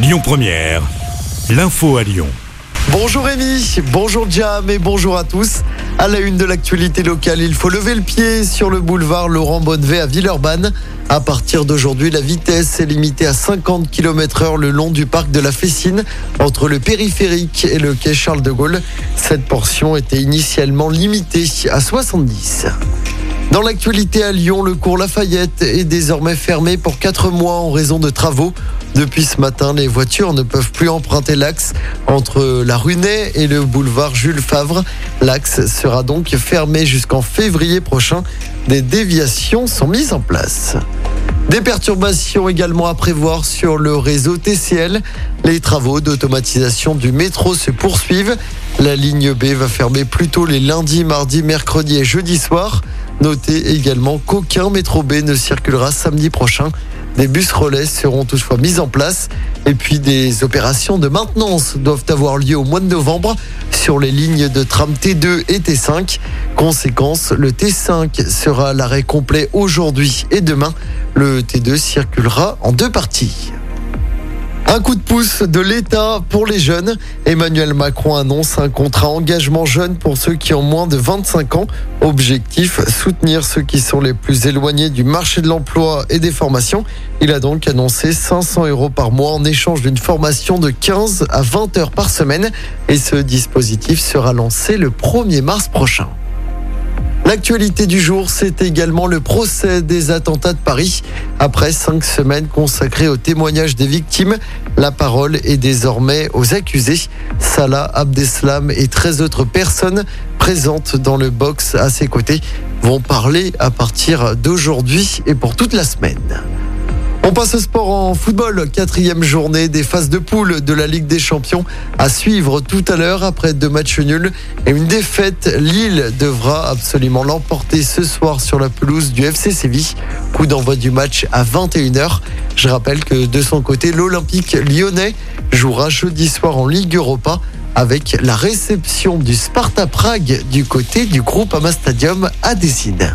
Lyon Première, l'info à Lyon. Bonjour Rémi, bonjour Jam et bonjour à tous. À la une de l'actualité locale, il faut lever le pied sur le boulevard Laurent Bonnevet à Villeurbanne. À partir d'aujourd'hui, la vitesse est limitée à 50 km heure le long du parc de la Fessine, entre le périphérique et le quai Charles de Gaulle. Cette portion était initialement limitée à 70. Dans l'actualité à Lyon, le cours Lafayette est désormais fermé pour 4 mois en raison de travaux. Depuis ce matin, les voitures ne peuvent plus emprunter l'axe entre la Runée et le boulevard Jules Favre. L'axe sera donc fermé jusqu'en février prochain. Des déviations sont mises en place. Des perturbations également à prévoir sur le réseau TCL. Les travaux d'automatisation du métro se poursuivent. La ligne B va fermer plutôt les lundis, mardis, mercredis et jeudi soir. Notez également qu'aucun métro B ne circulera samedi prochain. Des bus relais seront toutefois mis en place. Et puis des opérations de maintenance doivent avoir lieu au mois de novembre sur les lignes de tram T2 et T5. Conséquence, le T5 sera à l'arrêt complet aujourd'hui et demain. Le T2 circulera en deux parties. Un coup de pouce de l'État pour les jeunes. Emmanuel Macron annonce un contrat engagement jeune pour ceux qui ont moins de 25 ans. Objectif, soutenir ceux qui sont les plus éloignés du marché de l'emploi et des formations. Il a donc annoncé 500 euros par mois en échange d'une formation de 15 à 20 heures par semaine. Et ce dispositif sera lancé le 1er mars prochain. L'actualité du jour, c'est également le procès des attentats de Paris. Après cinq semaines consacrées au témoignage des victimes, la parole est désormais aux accusés. Salah Abdeslam et 13 autres personnes présentes dans le box à ses côtés vont parler à partir d'aujourd'hui et pour toute la semaine. On passe au sport en football. Quatrième journée des phases de poule de la Ligue des Champions à suivre tout à l'heure après deux matchs nuls et une défaite. Lille devra absolument l'emporter ce soir sur la pelouse du FC Séville. Coup d'envoi du match à 21h. Je rappelle que de son côté, l'Olympique lyonnais jouera jeudi soir en Ligue Europa avec la réception du Sparta Prague du côté du groupe Ama Stadium à Dessine.